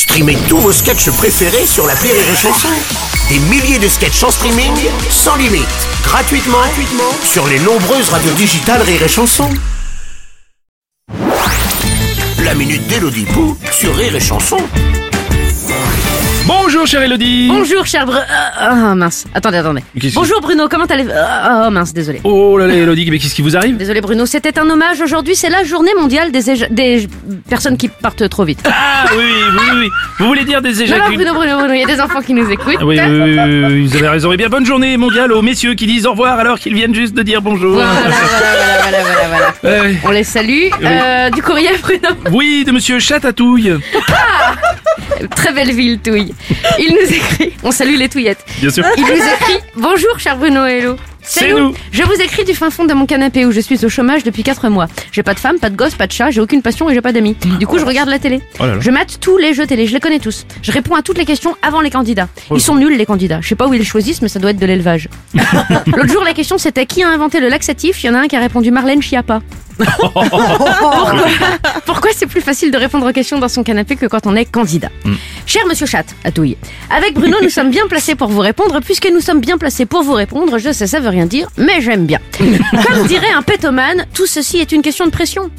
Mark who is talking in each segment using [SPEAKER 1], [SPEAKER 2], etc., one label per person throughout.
[SPEAKER 1] Streamez tous vos sketchs préférés sur la Rire et Chanson. Des milliers de sketchs en streaming, sans limite, gratuitement, gratuitement sur les nombreuses radios digitales Rire et Chanson. La minute d'Elodie Pou sur Rire et Chanson.
[SPEAKER 2] Bonjour chère Elodie
[SPEAKER 3] Bonjour cher Bruno. Ah mince. Attendez, attendez.
[SPEAKER 2] Qu'est-ce
[SPEAKER 3] Bonjour Bruno, comment allez-vous Ah oh, mince, désolé.
[SPEAKER 2] Oh là là Elodie, mais qu'est-ce qui vous arrive
[SPEAKER 3] Désolé Bruno, c'était un hommage aujourd'hui, c'est la journée mondiale des, des personnes qui partent trop vite.
[SPEAKER 2] Ah oui, oui, oui, oui. Vous voulez dire des
[SPEAKER 3] Non, non, Bruno, Bruno, Bruno, il y a des enfants qui nous écoutent.
[SPEAKER 2] Ah oui, oui, oui, oui, oui, vous avez raison. Eh bien, bonne journée mondiale aux messieurs qui disent au revoir alors qu'ils viennent juste de dire bonjour.
[SPEAKER 3] Voilà, voilà, voilà, voilà, voilà, voilà.
[SPEAKER 2] Ouais, ouais.
[SPEAKER 3] On les salue. Euh, du courrier Bruno.
[SPEAKER 2] Oui, de monsieur Chatatouille.
[SPEAKER 3] Très belle ville, Touille. Il nous écrit. On salue les Touillettes.
[SPEAKER 2] Bien sûr.
[SPEAKER 3] Il nous écrit Bonjour, cher Bruno et Hello.
[SPEAKER 2] C'est nous.
[SPEAKER 3] Je vous écris du fin fond de mon canapé où je suis au chômage depuis 4 mois. J'ai pas de femme, pas de gosse, pas de chat, j'ai aucune passion et j'ai pas d'amis. Du coup, je regarde la télé.
[SPEAKER 2] Oh là là.
[SPEAKER 3] Je mate tous les jeux télé, je les connais tous. Je réponds à toutes les questions avant les candidats.
[SPEAKER 2] Oh
[SPEAKER 3] Ils sont nuls, les candidats. Je sais pas où ils les choisissent, mais ça doit être de l'élevage. L'autre jour, la question c'était qui a inventé le laxatif? Il y en a un qui a répondu Marlène Schiappa. Pourquoi, Pourquoi c'est plus facile de répondre aux questions dans son canapé que quand on est candidat? Cher monsieur Chat, avec Bruno, nous sommes bien placés pour vous répondre. Puisque nous sommes bien placés pour vous répondre, je sais, ça veut rien dire, mais j'aime bien. Comme dirait un pétomane, tout ceci est une question de pression.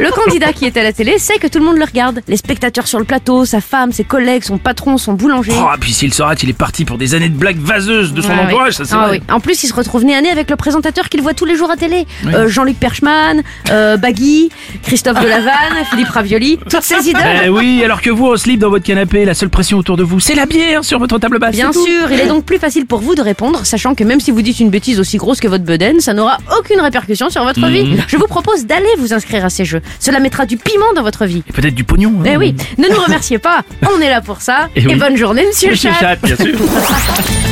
[SPEAKER 3] Le candidat qui est à la télé sait que tout le monde le regarde. Les spectateurs sur le plateau, sa femme, ses collègues, son patron, son boulanger.
[SPEAKER 2] Oh, puis s'il se rate, il est parti pour des années de blagues vaseuses de son
[SPEAKER 3] Ah oui.
[SPEAKER 2] entourage, ça c'est
[SPEAKER 3] Ah oui. En plus, il se retrouve nez à nez avec le présentateur qu'il voit tous les jours à télé. Euh, Jean-Luc Perchman, euh, Baggy, Christophe Delavanne, Philippe Ravioli, toutes ces idoles.
[SPEAKER 2] Eh oui, alors que vous, en slip dans votre canapé, la seule pression autour de vous, c'est la bière sur votre table basse.
[SPEAKER 3] Bien sûr, il est donc plus facile pour vous de répondre, sachant que même si vous dites une bêtise aussi grosse que votre bedaine, ça n'aura aucune répercussion sur votre vie.
[SPEAKER 2] Mhm.
[SPEAKER 3] Je vous propose d'aller vous inscrire à ces jeux. Cela mettra du piment dans votre vie.
[SPEAKER 2] Et peut-être du pognon. hein.
[SPEAKER 3] Eh oui, ne nous remerciez pas, on est là pour ça.
[SPEAKER 2] Eh
[SPEAKER 3] Et,
[SPEAKER 2] oui.
[SPEAKER 3] bonne journée, monsieur,
[SPEAKER 2] Monsieur
[SPEAKER 3] Chat.
[SPEAKER 2] Chat, bien sûr.